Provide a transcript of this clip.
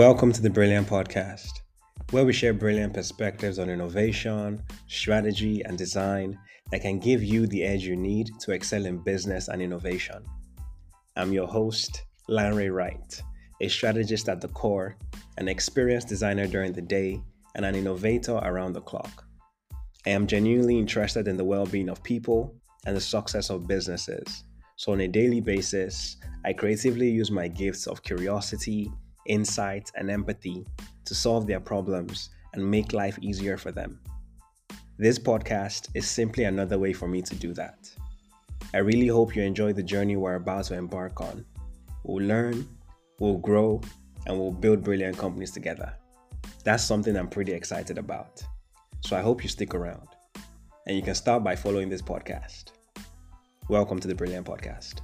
Welcome to the Brilliant Podcast, where we share brilliant perspectives on innovation, strategy, and design that can give you the edge you need to excel in business and innovation. I'm your host, Lanre Wright, a strategist at the core, an experienced designer during the day, and an innovator around the clock. I am genuinely interested in the well being of people and the success of businesses. So, on a daily basis, I creatively use my gifts of curiosity, insight, and empathy to solve their problems and make life easier for them. This podcast is simply another way for me to do that. I really hope you enjoy the journey we're about to embark on. We'll learn, we'll grow, and we'll build brilliant companies together. That's something I'm pretty excited about. So I hope you stick around. And you can start by following this podcast. Welcome to the Brilliant Podcast.